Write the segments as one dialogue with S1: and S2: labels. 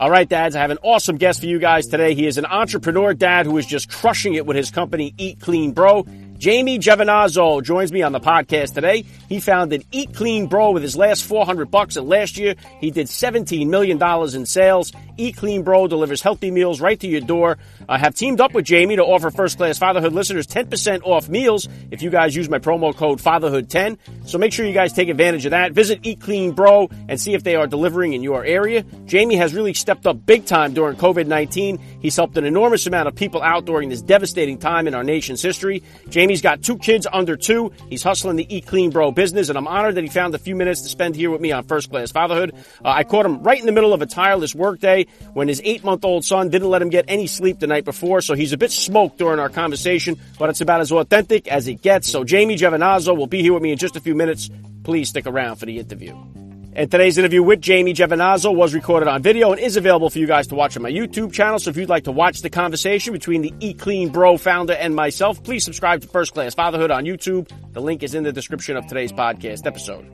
S1: All right, dads, I have an awesome guest for you guys today. He is an entrepreneur dad who is just crushing it with his company, Eat Clean Bro. Jamie Giovinazzo joins me on the podcast today. He founded Eat Clean Bro with his last 400 bucks, and last year he did $17 million in sales. Eat Clean Bro delivers healthy meals right to your door. I have teamed up with Jamie to offer first class fatherhood listeners 10% off meals if you guys use my promo code fatherhood10. So make sure you guys take advantage of that. Visit Eat Clean Bro and see if they are delivering in your area. Jamie has really stepped up big time during COVID 19. He's helped an enormous amount of people out during this devastating time in our nation's history. Jamie's got two kids under two. He's hustling the Eat Clean Bro business, and I'm honored that he found a few minutes to spend here with me on First Class Fatherhood. Uh, I caught him right in the middle of a tireless workday when his eight month old son didn't let him get any sleep the night before, so he's a bit smoked during our conversation, but it's about as authentic as it gets. So Jamie Giovinazzo will be here with me in just a few minutes. Please stick around for the interview. And today's interview with Jamie Giovinazzo was recorded on video and is available for you guys to watch on my YouTube channel. So if you'd like to watch the conversation between the Eat Clean Bro founder and myself, please subscribe to First Class Fatherhood on YouTube. The link is in the description of today's podcast episode.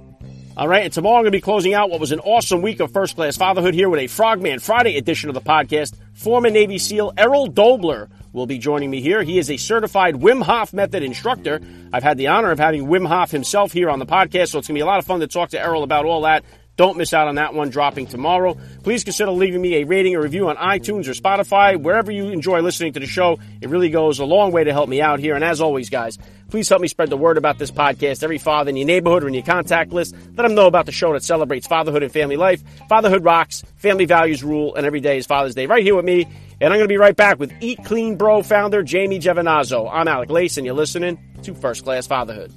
S1: All right, and tomorrow I'm going to be closing out what was an awesome week of First Class Fatherhood here with a Frogman Friday edition of the podcast. Former Navy SEAL Errol Dobler will be joining me here. He is a certified Wim Hof method instructor. I've had the honor of having Wim Hof himself here on the podcast, so it's going to be a lot of fun to talk to Errol about all that. Don't miss out on that one dropping tomorrow. Please consider leaving me a rating or review on iTunes or Spotify, wherever you enjoy listening to the show. It really goes a long way to help me out here. And as always, guys, please help me spread the word about this podcast. Every father in your neighborhood or in your contact list, let them know about the show that celebrates fatherhood and family life. Fatherhood rocks, family values rule, and every day is Father's Day. Right here with me. And I'm going to be right back with Eat Clean Bro founder Jamie Giovinazzo. I'm Alec Lace, and you're listening to First Class Fatherhood.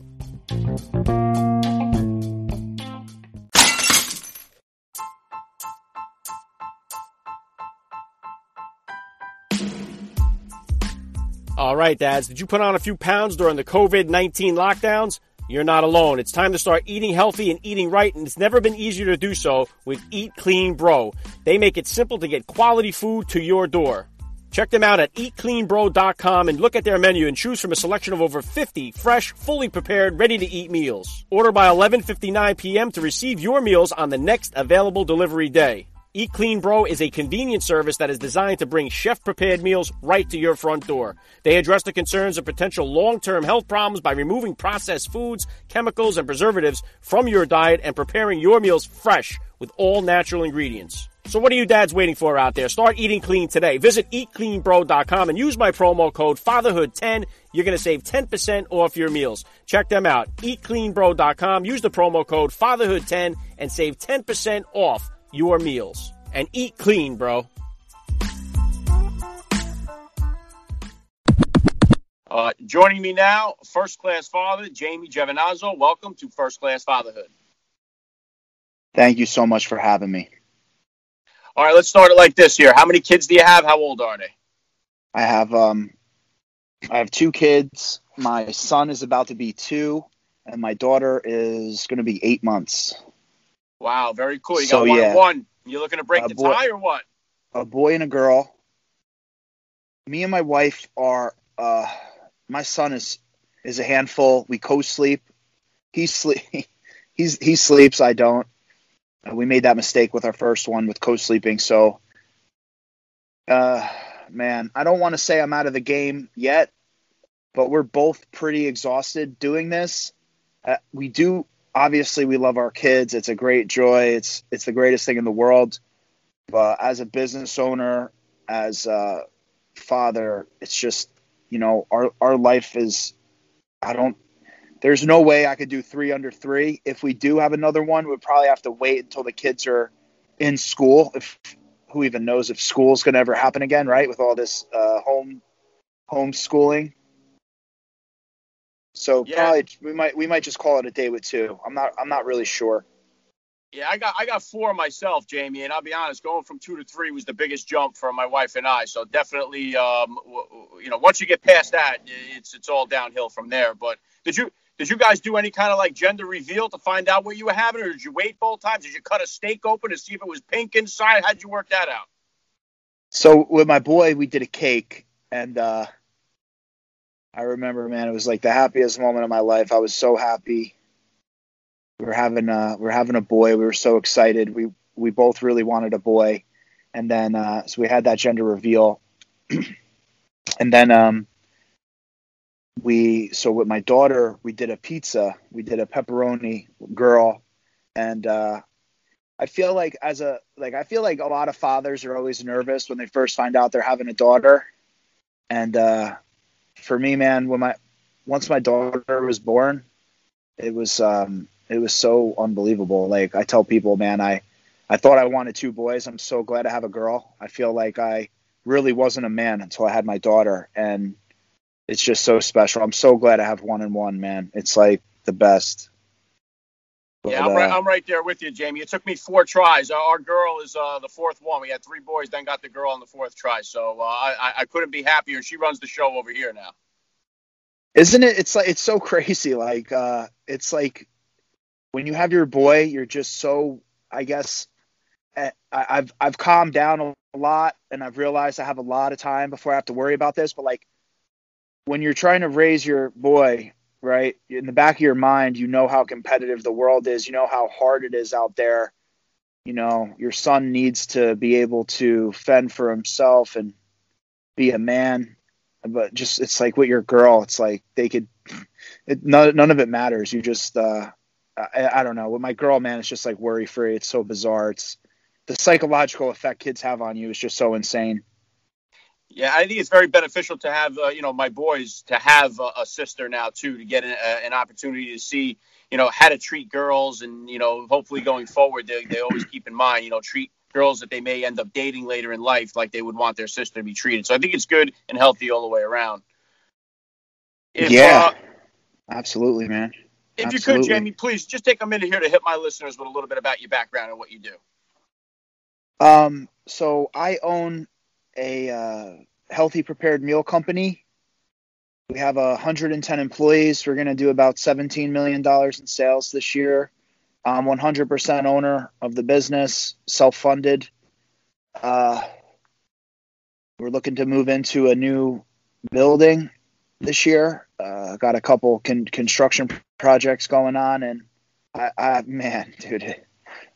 S1: All right, dads, did you put on a few pounds during the COVID 19 lockdowns? You're not alone. It's time to start eating healthy and eating right, and it's never been easier to do so with Eat Clean Bro. They make it simple to get quality food to your door. Check them out at eatcleanbro.com and look at their menu and choose from a selection of over 50 fresh, fully prepared, ready to eat meals. Order by 11:59 p.m. to receive your meals on the next available delivery day. Eat Clean Bro is a convenient service that is designed to bring chef prepared meals right to your front door. They address the concerns of potential long term health problems by removing processed foods, chemicals, and preservatives from your diet and preparing your meals fresh with all natural ingredients. So what are you dads waiting for out there? Start eating clean today. Visit eatcleanbro.com and use my promo code fatherhood10. You're going to save 10% off your meals. Check them out. eatcleanbro.com. Use the promo code fatherhood10 and save 10% off your meals and eat clean, bro. Uh, joining me now, first class father Jamie Giovinazzo. Welcome to First Class Fatherhood.
S2: Thank you so much for having me.
S1: All right, let's start it like this here. How many kids do you have? How old are they?
S2: I have um I have two kids. My son is about to be two, and my daughter is going to be eight months.
S1: Wow, very cool. You got so, one yeah, one. You looking to break the boy, tie or what?
S2: A boy and a girl. Me and my wife are. Uh, my son is is a handful. We co-sleep. He sleep. He's he sleeps. I don't. Uh, we made that mistake with our first one with co-sleeping. So, uh, man, I don't want to say I'm out of the game yet, but we're both pretty exhausted doing this. Uh, we do obviously we love our kids. It's a great joy. It's it's the greatest thing in the world. But as a business owner, as a father, it's just you know our our life is. I don't. There's no way I could do three under three. If we do have another one, we'd probably have to wait until the kids are in school. If who even knows if school's going to ever happen again, right? With all this uh, home homeschooling. So yeah. probably we might we might just call it a day with two. I'm not I'm not really sure.
S3: Yeah, I got I got four myself, Jamie, and I'll be honest, going from two to three was the biggest jump for my wife and I. So definitely, um, you know, once you get past that, it's it's all downhill from there. But did you did you guys do any kind of like gender reveal to find out what you were having, or did you wait both times? Did you cut a steak open to see if it was pink inside? How'd you work that out?
S2: So with my boy, we did a cake, and uh, I remember, man, it was like the happiest moment of my life. I was so happy we were having a we were having a boy. We were so excited. We we both really wanted a boy, and then uh, so we had that gender reveal, and then um, we so with my daughter we did a pizza. We did a pepperoni girl, and uh, I feel like as a like I feel like a lot of fathers are always nervous when they first find out they're having a daughter, and uh, for me, man, when my once my daughter was born, it was um, it was so unbelievable. Like I tell people, man, I I thought I wanted two boys. I'm so glad I have a girl. I feel like I really wasn't a man until I had my daughter, and it's just so special. I'm so glad I have one and one, man. It's like the best.
S3: But, yeah, I'm right, uh, I'm right there with you, Jamie. It took me four tries. Our girl is uh, the fourth one. We had three boys, then got the girl on the fourth try. So uh, I, I couldn't be happier. She runs the show over here now.
S2: Isn't it? It's like it's so crazy. Like uh, it's like when you have your boy, you're just so, I guess, eh, I, I've I've calmed down a lot, and I've realized I have a lot of time before I have to worry about this. But like, when you're trying to raise your boy, right, in the back of your mind, you know how competitive the world is. You know how hard it is out there. You know, your son needs to be able to fend for himself and be a man. But just it's like with your girl, it's like they could. It, none, none of it matters. You just uh, I, I don't know. With my girl, man, it's just like worry free. It's so bizarre. It's the psychological effect kids have on you is just so insane.
S3: Yeah, I think it's very beneficial to have, uh, you know, my boys to have a, a sister now too, to get an, uh, an, opportunity to see, you know, how to treat girls, and you know, hopefully going forward, they, they always keep in mind, you know, treat girls that they may end up dating later in life like they would want their sister to be treated. So I think it's good and healthy all the way around.
S2: If, yeah, uh, absolutely, man.
S3: If Absolutely. you could, Jamie, please just take a minute here to hit my listeners with a little bit about your background and what you do.
S2: Um, so I own a uh, healthy prepared meal company. We have 110 employees. We're going to do about 17 million dollars in sales this year. I'm 100% owner of the business, self-funded. Uh, we're looking to move into a new building this year. Uh, got a couple con- construction projects going on, and I, I, man, dude,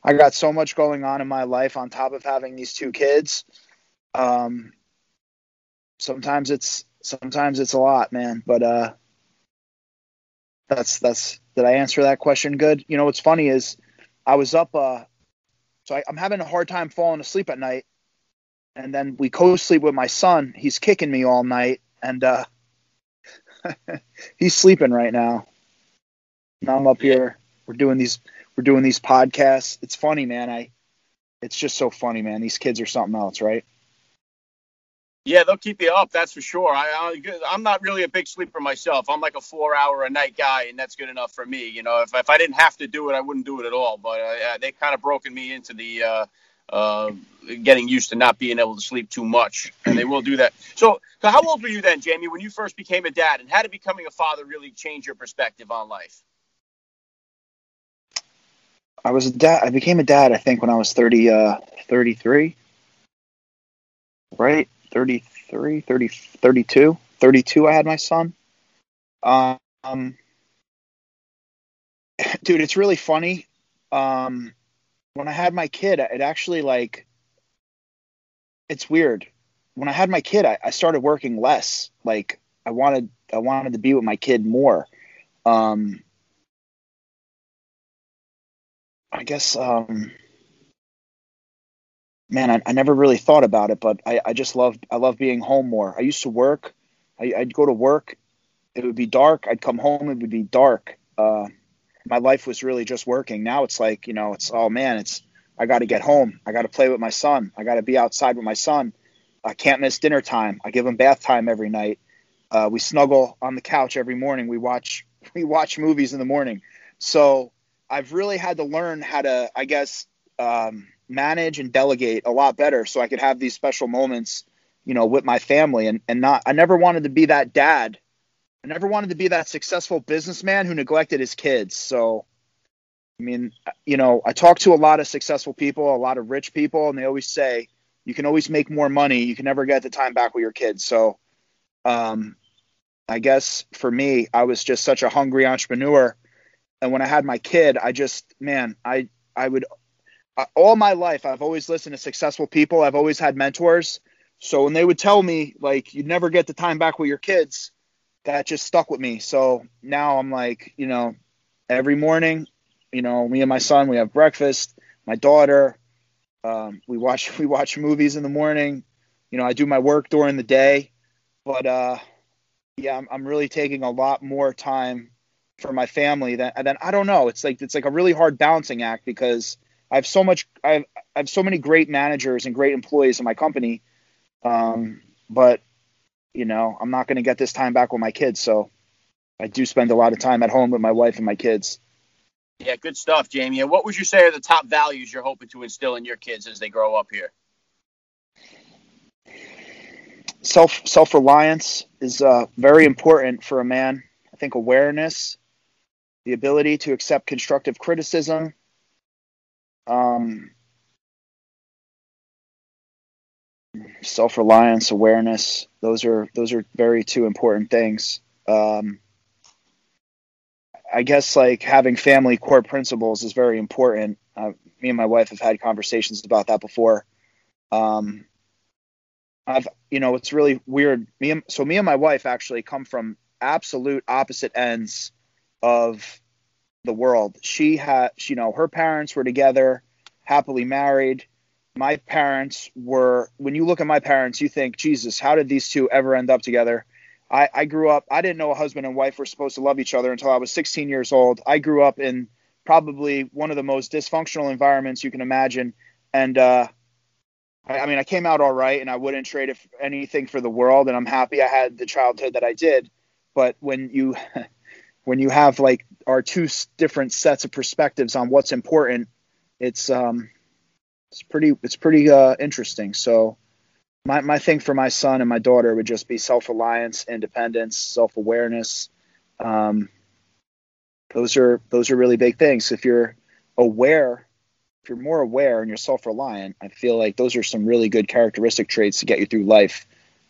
S2: I got so much going on in my life on top of having these two kids. Um, sometimes it's sometimes it's a lot, man. But uh, that's that's did I answer that question good? You know what's funny is I was up. Uh, so I, I'm having a hard time falling asleep at night, and then we co-sleep with my son. He's kicking me all night, and uh, he's sleeping right now. Now I'm up here. We're doing these. We're doing these podcasts. It's funny, man. I. It's just so funny, man. These kids are something else, right?
S3: Yeah, they'll keep you up. That's for sure. I, I am not really a big sleeper myself. I'm like a four hour a night guy, and that's good enough for me. You know, if if I didn't have to do it, I wouldn't do it at all. But uh, they kind of broken me into the. Uh, uh, getting used to not being able to sleep too much, and they will do that. So, so how old were you then, Jamie, when you first became a dad, and how did becoming a father really change your perspective on life?
S2: I was a dad. I became a dad. I think when I was 30, uh, 33, right? 33, 30, 32, 32. I had my son. Um, dude, it's really funny. Um, when I had my kid, it actually like, it's weird. When I had my kid, I, I started working less. Like I wanted, I wanted to be with my kid more. Um, I guess, um, man, I, I, never really thought about it, but I, I just love, I love being home more. I used to work. I, would go to work. It would be dark. I'd come home. It would be dark. Uh, my life was really just working. Now it's like, you know, it's, oh man, it's, I got to get home. I got to play with my son. I got to be outside with my son. I can't miss dinner time. I give him bath time every night. Uh, we snuggle on the couch every morning. We watch, we watch movies in the morning. So I've really had to learn how to, I guess, um, manage and delegate a lot better so I could have these special moments, you know, with my family and, and not, I never wanted to be that dad. I never wanted to be that successful businessman who neglected his kids. So, I mean, you know, I talk to a lot of successful people, a lot of rich people, and they always say, you can always make more money. You can never get the time back with your kids. So, um, I guess for me, I was just such a hungry entrepreneur. And when I had my kid, I just, man, I, I would, all my life, I've always listened to successful people. I've always had mentors. So when they would tell me, like, you'd never get the time back with your kids, that just stuck with me. So now I'm like, you know, every morning, you know, me and my son, we have breakfast. My daughter, um, we watch we watch movies in the morning. You know, I do my work during the day, but uh, yeah, I'm, I'm really taking a lot more time for my family than and then I don't know. It's like it's like a really hard balancing act because I have so much I have, I have so many great managers and great employees in my company, um, but you know I'm not going to get this time back with my kids. So I do spend a lot of time at home with my wife and my kids.
S1: Yeah, good stuff, Jamie. And what would you say are the top values you're hoping to instill in your kids as they grow up here?
S2: Self self reliance is uh, very important for a man. I think awareness, the ability to accept constructive criticism, um, self reliance, awareness. Those are those are very two important things. Um, I guess like having family core principles is very important. Uh, me and my wife have had conversations about that before. Um, I've, you know, it's really weird. Me and so me and my wife actually come from absolute opposite ends of the world. She had, you know, her parents were together, happily married. My parents were. When you look at my parents, you think, Jesus, how did these two ever end up together? I, I grew up, I didn't know a husband and wife were supposed to love each other until I was 16 years old. I grew up in probably one of the most dysfunctional environments you can imagine. And, uh, I, I mean, I came out all right and I wouldn't trade anything for the world. And I'm happy I had the childhood that I did. But when you, when you have like our two different sets of perspectives on what's important, it's, um, it's pretty, it's pretty, uh, interesting. So, my, my thing for my son and my daughter would just be self-reliance independence self-awareness. Um, those are those are really big things. If you're aware if you're more aware and you're self-reliant i feel like those are some really good characteristic traits to get you through life.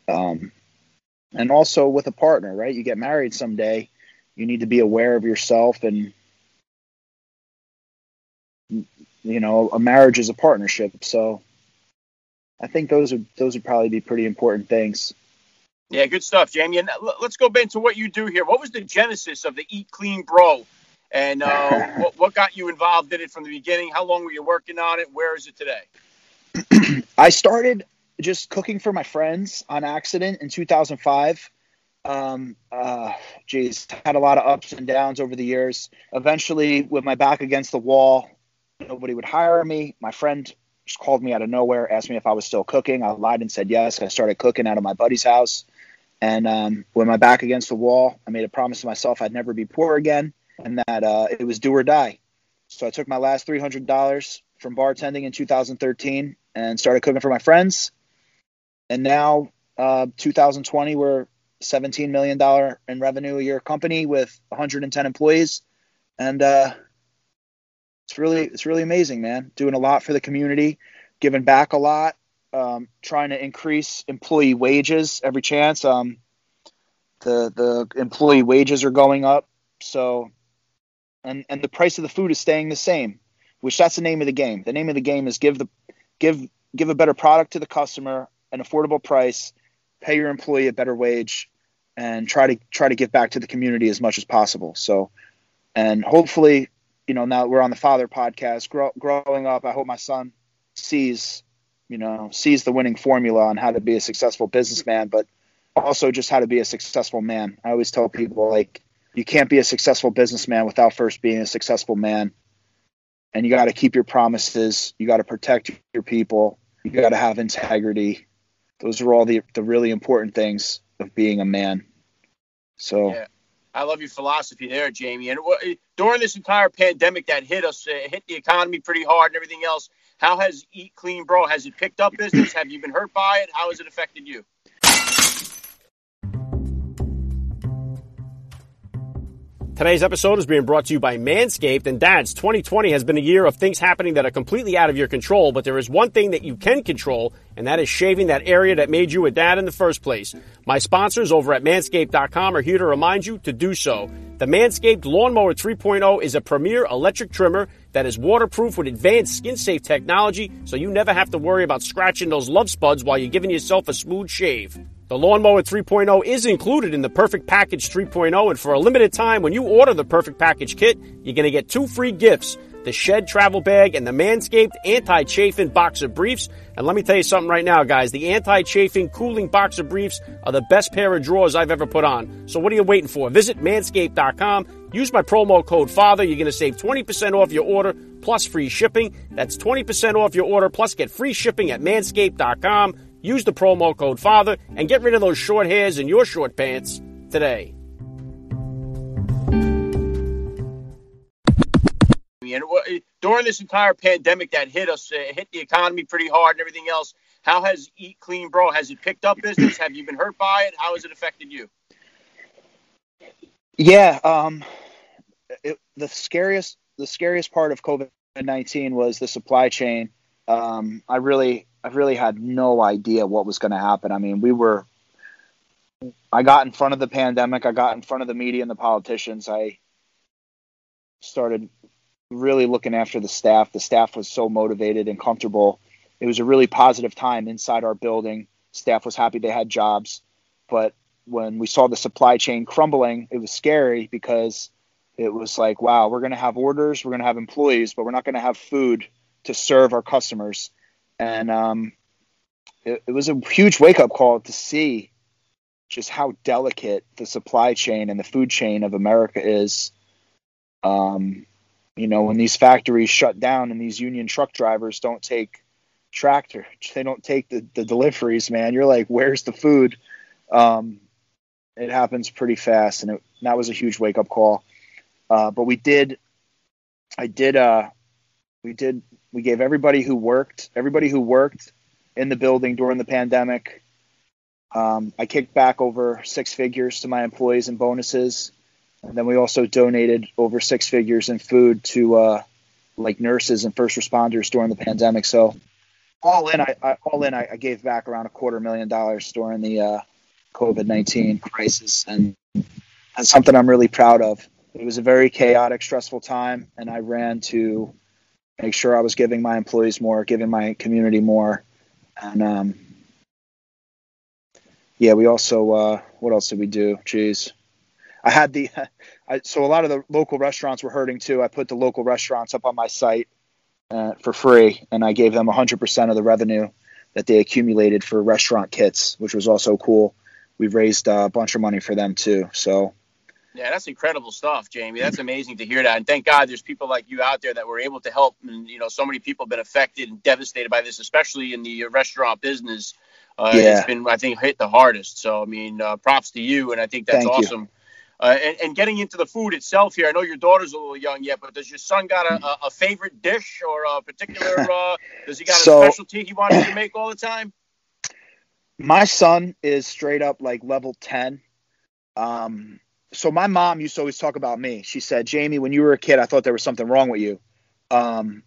S2: Um, and also with a partner right? You get married someday you need to be aware of yourself and you know a marriage is a partnership so I think those are those would probably be pretty important things.
S1: Yeah, good stuff, Jamie. And let's go back to what you do here. What was the genesis of the Eat Clean Bro, and uh, what, what got you involved in it from the beginning? How long were you working on it? Where is it today?
S2: I started just cooking for my friends on accident in 2005. Um, uh, geez, had a lot of ups and downs over the years. Eventually, with my back against the wall, nobody would hire me. My friend just called me out of nowhere, asked me if I was still cooking. I lied and said yes. I started cooking out of my buddy's house. And um, with my back against the wall, I made a promise to myself I'd never be poor again and that uh, it was do or die. So I took my last $300 from bartending in 2013 and started cooking for my friends. And now, uh, 2020, we're $17 million in revenue a year company with 110 employees. And uh, it's really it's really amazing, man. Doing a lot for the community, giving back a lot, um, trying to increase employee wages every chance. Um, the the employee wages are going up, so and and the price of the food is staying the same, which that's the name of the game. The name of the game is give the give give a better product to the customer, an affordable price, pay your employee a better wage, and try to try to give back to the community as much as possible. So, and hopefully you know, now we're on the father podcast. Grow, growing up, I hope my son sees, you know, sees the winning formula on how to be a successful businessman, but also just how to be a successful man. I always tell people like you can't be a successful businessman without first being a successful man. And you got to keep your promises. You got to protect your people. You got to have integrity. Those are all the the really important things of being a man. So.
S1: Yeah. I love your philosophy there, Jamie. And during this entire pandemic that hit us, uh, hit the economy pretty hard and everything else. How has Eat Clean Bro? Has it picked up business? Have you been hurt by it? How has it affected you? Today's episode is being brought to you by Manscaped. And dads, 2020 has been a year of things happening that are completely out of your control, but there is one thing that you can control, and that is shaving that area that made you a dad in the first place. My sponsors over at manscaped.com are here to remind you to do so. The Manscaped Lawnmower 3.0 is a premier electric trimmer that is waterproof with advanced skin safe technology, so you never have to worry about scratching those love spuds while you're giving yourself a smooth shave. The Lawnmower 3.0 is included in the Perfect Package 3.0, and for a limited time, when you order the Perfect Package kit, you're going to get two free gifts the Shed Travel Bag and the Manscaped Anti Chafing Boxer Briefs. And let me tell you something right now, guys the Anti Chafing Cooling Boxer Briefs are the best pair of drawers I've ever put on. So what are you waiting for? Visit manscaped.com, use my promo code FATHER. You're going to save 20% off your order plus free shipping. That's 20% off your order plus get free shipping at manscaped.com. Use the promo code FATHER and get rid of those short hairs in your short pants today. And during this entire pandemic that hit us, uh, hit the economy pretty hard and everything else, how has Eat Clean Bro? Has it picked up business? Have you been hurt by it? How has it affected you?
S2: Yeah, um, it, the scariest the scariest part of COVID nineteen was the supply chain. Um, I really I really had no idea what was going to happen. I mean, we were. I got in front of the pandemic. I got in front of the media and the politicians. I started really looking after the staff. The staff was so motivated and comfortable. It was a really positive time inside our building. Staff was happy they had jobs. But when we saw the supply chain crumbling, it was scary because it was like, wow, we're going to have orders, we're going to have employees, but we're not going to have food to serve our customers and um, it, it was a huge wake up call to see just how delicate the supply chain and the food chain of America is. Um, you know, when these factories shut down and these union truck drivers don't take tractor, they don't take the, the deliveries, man, you're like, where's the food? Um, it happens pretty fast. And it, that was a huge wake up call. Uh, but we did, I did, uh, we did we gave everybody who worked, everybody who worked in the building during the pandemic. Um, I kicked back over six figures to my employees and bonuses, and then we also donated over six figures in food to uh, like nurses and first responders during the pandemic. So all in, I, I all in, I, I, gave back around a quarter million dollars during the uh, COVID nineteen crisis, and that's something I'm really proud of. It was a very chaotic, stressful time, and I ran to make sure I was giving my employees more, giving my community more, and um, yeah, we also uh, what else did we do? Jeez, I had the I, so a lot of the local restaurants were hurting too. I put the local restaurants up on my site uh, for free, and I gave them 100% of the revenue that they accumulated for restaurant kits, which was also cool. We've raised a bunch of money for them too. So
S1: yeah, that's incredible stuff, Jamie. That's amazing to hear that. And thank God there's people like you out there that were able to help. And, you know, so many people have been affected and devastated by this, especially in the restaurant business. Uh, yeah. It's been, I think, hit the hardest. So, I mean, uh, props to you. And I think that's thank awesome. Uh, and, and, getting into the food itself here, I know your daughter's a little young yet, but does your son got a, a favorite dish or a particular, uh, does he got a specialty he wants to make all the time?
S2: My son is straight up like level 10. Um, so my mom used to always talk about me. She said, Jamie, when you were a kid, I thought there was something wrong with you. Um,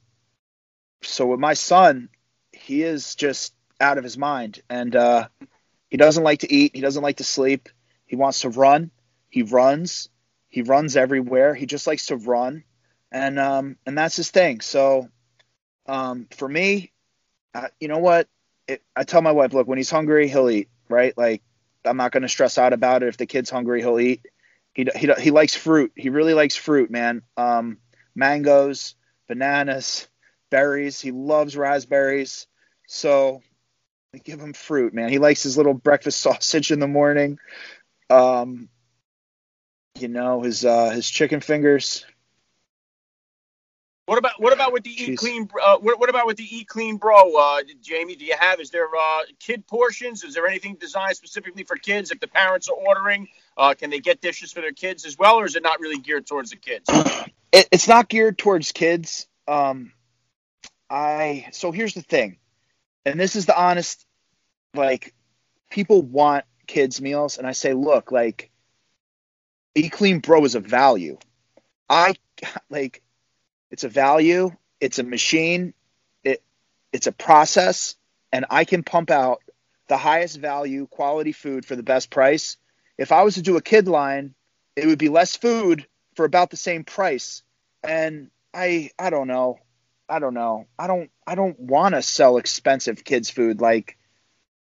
S2: so with my son, he is just out of his mind, and uh, he doesn't like to eat. He doesn't like to sleep. He wants to run. He runs. He runs everywhere. He just likes to run, and um, and that's his thing. So um, for me, you know what? It, I tell my wife, look, when he's hungry, he'll eat. Right? Like I'm not going to stress out about it. If the kid's hungry, he'll eat he he he likes fruit. He really likes fruit, man. Um, mangoes, bananas, berries. He loves raspberries. So give him fruit, man. He likes his little breakfast sausage in the morning. Um, you know his uh, his chicken fingers.
S3: What about what about with the Eat Clean? Uh, what, what, about with the Eat Clean Bro, uh, Jamie? Do you have? Is there uh, kid portions? Is there anything designed specifically for kids? If the parents are ordering, uh, can they get dishes for their kids as well, or is it not really geared towards the kids?
S2: It, it's not geared towards kids. Um, I so here's the thing, and this is the honest, like people want kids meals, and I say, look, like Eat Clean Bro is a value. I like it's a value, it's a machine, it it's a process, and I can pump out the highest value quality food for the best price. If I was to do a kid line, it would be less food for about the same price. And I I don't know. I don't know. I don't I don't want to sell expensive kids food like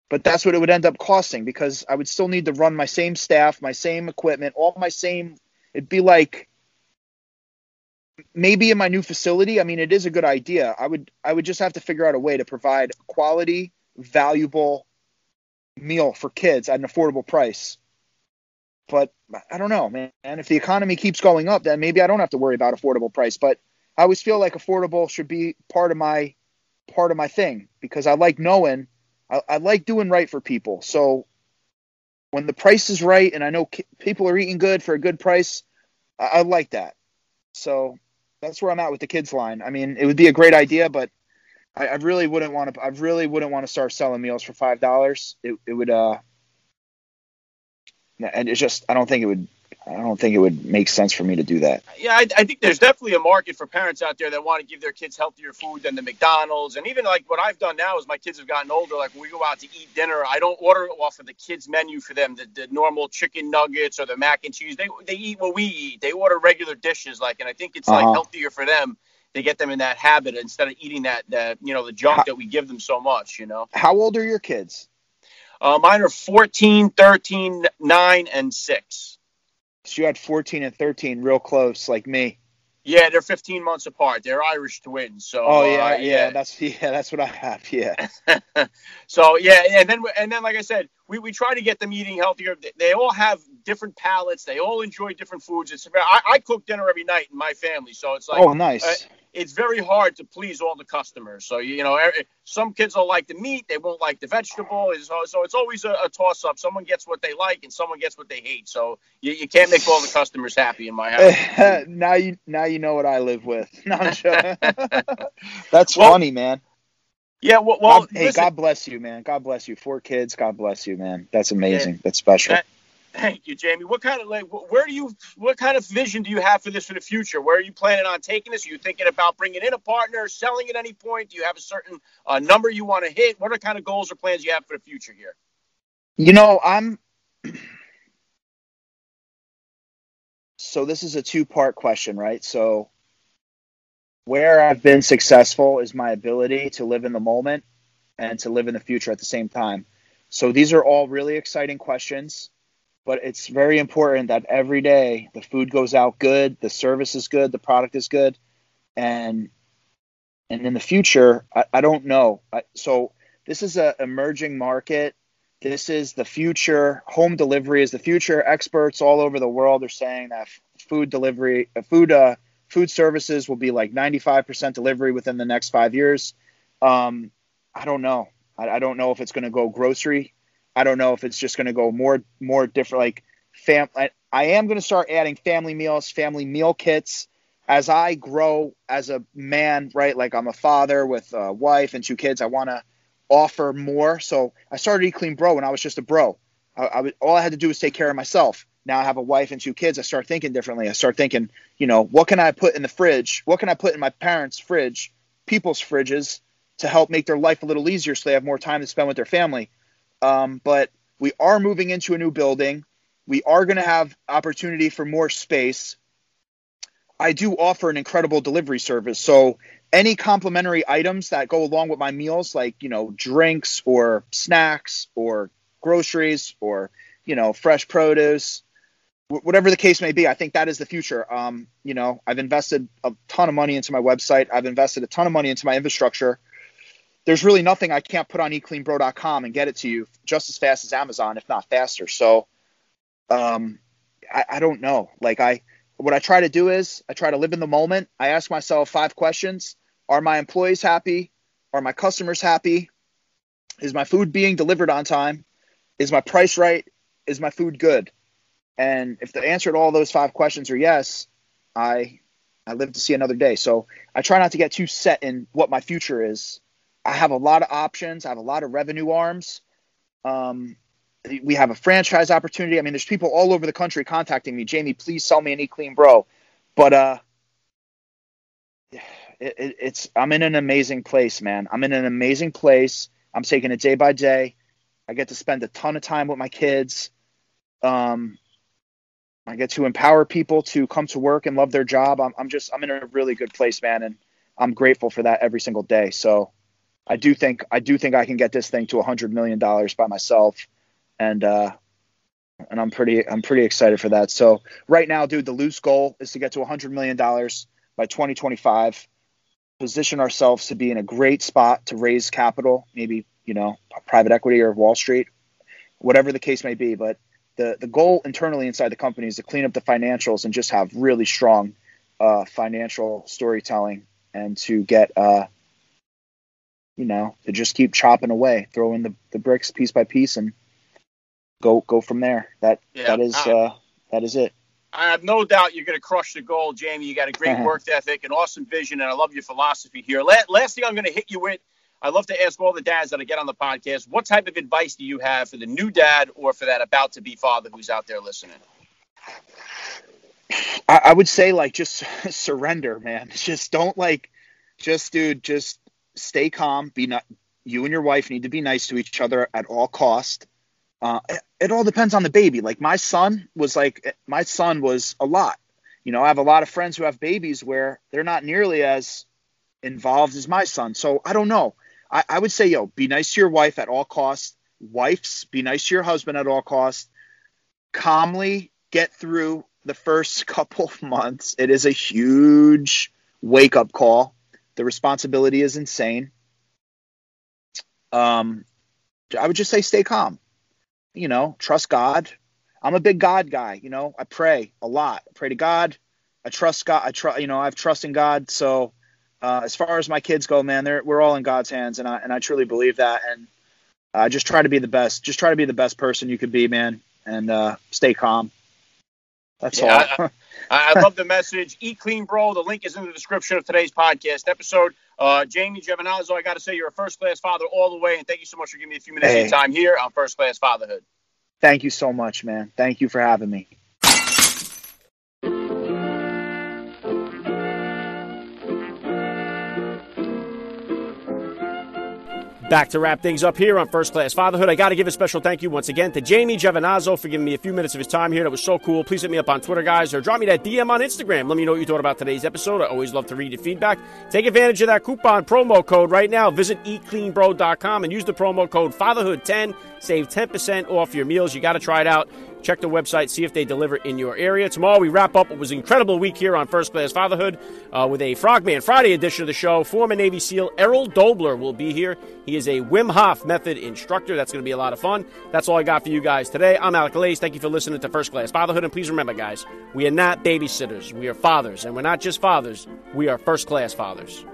S2: but that's what it would end up costing because I would still need to run my same staff, my same equipment, all my same it'd be like maybe in my new facility, I mean, it is a good idea. I would I would just have to figure out a way to provide quality, valuable meal for kids at an affordable price. But I don't know, man. And if the economy keeps going up, then maybe I don't have to worry about affordable price. But I always feel like affordable should be part of my part of my thing because I like knowing I, I like doing right for people. So when the price is right and I know people are eating good for a good price, I, I like that. So that's where I'm at with the kids line. I mean, it would be a great idea, but I, I really wouldn't want to. I really wouldn't want to start selling meals for five dollars. It, it would. uh And it's just. I don't think it would. I don't think it would make sense for me to do that.
S3: Yeah, I, I, think there's definitely a market for parents out there that want to give their kids healthier food than the McDonald's. And even like what I've done now is my kids have gotten older. Like when we go out to eat dinner, I don't order off of the kids' menu for them, the, the normal chicken nuggets or the mac and cheese. They they eat what we eat. They order regular dishes. Like, and I think it's uh-huh. like healthier for them to get them in that habit instead of eating that that you know the junk how, that we give them so much. You know.
S2: How old are your kids?
S3: Uh, mine are 14, 13, 9, and 6.
S2: So you had 14 and 13 real close, like me.
S3: Yeah, they're 15 months apart. They're Irish twins. So
S2: Oh yeah, uh, yeah, yeah, that's yeah, that's what I have. Yeah.
S3: so yeah, and then and then like I said, we, we try to get them eating healthier. They all have different palates. They all enjoy different foods. It's I, I cook dinner every night in my family, so it's like
S2: oh nice. Uh,
S3: it's very hard to please all the customers. So you know, some kids will like the meat, they won't like the vegetable. So, so it's always a, a toss up. Someone gets what they like, and someone gets what they hate. So you, you can't make all the customers happy in my
S2: house. now you now you know what I live with. No, That's well, funny, man.
S3: Yeah, well, well
S2: God, hey, God bless you, man. God bless you. Four kids. God bless you, man. That's amazing. Yeah, That's special.
S3: That, Thank you, Jamie. What kind of like where do you what kind of vision do you have for this for the future? Where are you planning on taking this? Are you thinking about bringing in a partner, selling at any point? Do you have a certain uh, number you want to hit? What are kind of goals or plans you have for the future here?
S2: You know, I'm so this is a two-part question, right? So where I've been successful is my ability to live in the moment and to live in the future at the same time. So these are all really exciting questions but it's very important that every day the food goes out good, the service is good, the product is good, and and in the future, I, I don't know. I, so this is an emerging market. This is the future. Home delivery is the future. Experts all over the world are saying that food delivery, uh, food, uh, food services will be like 95% delivery within the next five years. Um, I don't know. I, I don't know if it's going to go grocery I don't know if it's just going to go more more different like fam. I, I am going to start adding family meals, family meal kits as I grow as a man. Right, like I'm a father with a wife and two kids. I want to offer more. So I started Eat Clean Bro when I was just a bro. I, I all I had to do was take care of myself. Now I have a wife and two kids. I start thinking differently. I start thinking, you know, what can I put in the fridge? What can I put in my parents' fridge, people's fridges, to help make their life a little easier so they have more time to spend with their family? Um, but we are moving into a new building. We are going to have opportunity for more space. I do offer an incredible delivery service. So any complimentary items that go along with my meals, like, you know, drinks or snacks or groceries or, you know, fresh produce, whatever the case may be, I think that is the future. Um, you know, I've invested a ton of money into my website. I've invested a ton of money into my infrastructure there's really nothing I can't put on eatcleanbro.com and get it to you just as fast as Amazon, if not faster. So, um, I, I don't know. Like I, what I try to do is I try to live in the moment. I ask myself five questions: Are my employees happy? Are my customers happy? Is my food being delivered on time? Is my price right? Is my food good? And if the answer to all those five questions are yes, I I live to see another day. So I try not to get too set in what my future is. I have a lot of options. I have a lot of revenue arms. Um, we have a franchise opportunity. I mean, there's people all over the country contacting me. Jamie, please sell me an Eat Clean Bro. But uh, it, it, it's I'm in an amazing place, man. I'm in an amazing place. I'm taking it day by day. I get to spend a ton of time with my kids. Um, I get to empower people to come to work and love their job. I'm, I'm just I'm in a really good place, man, and I'm grateful for that every single day. So I do think I do think I can get this thing to hundred million dollars by myself, and uh, and I'm pretty I'm pretty excited for that. So right now, dude, the loose goal is to get to hundred million dollars by 2025. Position ourselves to be in a great spot to raise capital, maybe you know private equity or Wall Street, whatever the case may be. But the the goal internally inside the company is to clean up the financials and just have really strong uh, financial storytelling and to get uh, you know to just keep chopping away, throw in the, the bricks piece by piece and go go from there. That yeah, that is uh, that is it.
S1: I have no doubt you're going to crush the goal, Jamie. You got a great uh-huh. work ethic, an awesome vision, and I love your philosophy here. Last, last thing I'm going to hit you with I love to ask all the dads that I get on the podcast, what type of advice do you have for the new dad or for that about to be father who's out there listening?
S2: I, I would say like just surrender, man. Just don't like, just dude, just stay calm. Be not. You and your wife need to be nice to each other at all cost. Uh, it, it all depends on the baby. Like my son was like, my son was a lot. You know, I have a lot of friends who have babies where they're not nearly as involved as my son. So I don't know. I, I would say, yo, be nice to your wife at all costs. Wives, be nice to your husband at all costs. Calmly get through the first couple of months. It is a huge wake up call. The responsibility is insane. Um, I would just say stay calm. You know, trust God. I'm a big God guy. You know, I pray a lot. I pray to God. I trust God. I trust. You know, I have trust in God. So uh, as far as my kids go, man, they're, we're all in God's hands, and I and I truly believe that. And uh, just try to be the best. Just try to be the best person you could be, man, and uh, stay calm. That's yeah,
S1: all. I, I, love the message. Eat clean, bro. The link is in the description of today's podcast episode. Uh, Jamie Giovinazzo, I got to say, you're a first class father all the way, and thank you so much for giving me a few minutes hey. of your time here on First Class Fatherhood.
S2: Thank you so much, man. Thank you for having me.
S1: Back to wrap things up here on First Class Fatherhood. I got to give a special thank you once again to Jamie Giovinazzo for giving me a few minutes of his time here. That was so cool. Please hit me up on Twitter, guys, or drop me that DM on Instagram. Let me know what you thought about today's episode. I always love to read your feedback. Take advantage of that coupon promo code right now. Visit eatcleanbro.com and use the promo code Fatherhood10. Save 10% off your meals. You got to try it out. Check the website, see if they deliver in your area. Tomorrow we wrap up what was an incredible week here on First Class Fatherhood uh, with a Frogman Friday edition of the show. Former Navy SEAL Errol Dobler will be here. He is a Wim Hof method instructor. That's going to be a lot of fun. That's all I got for you guys today. I'm Alec Lace. Thank you for listening to First Class Fatherhood. And please remember, guys, we are not babysitters. We are fathers. And we're not just fathers, we are first class fathers.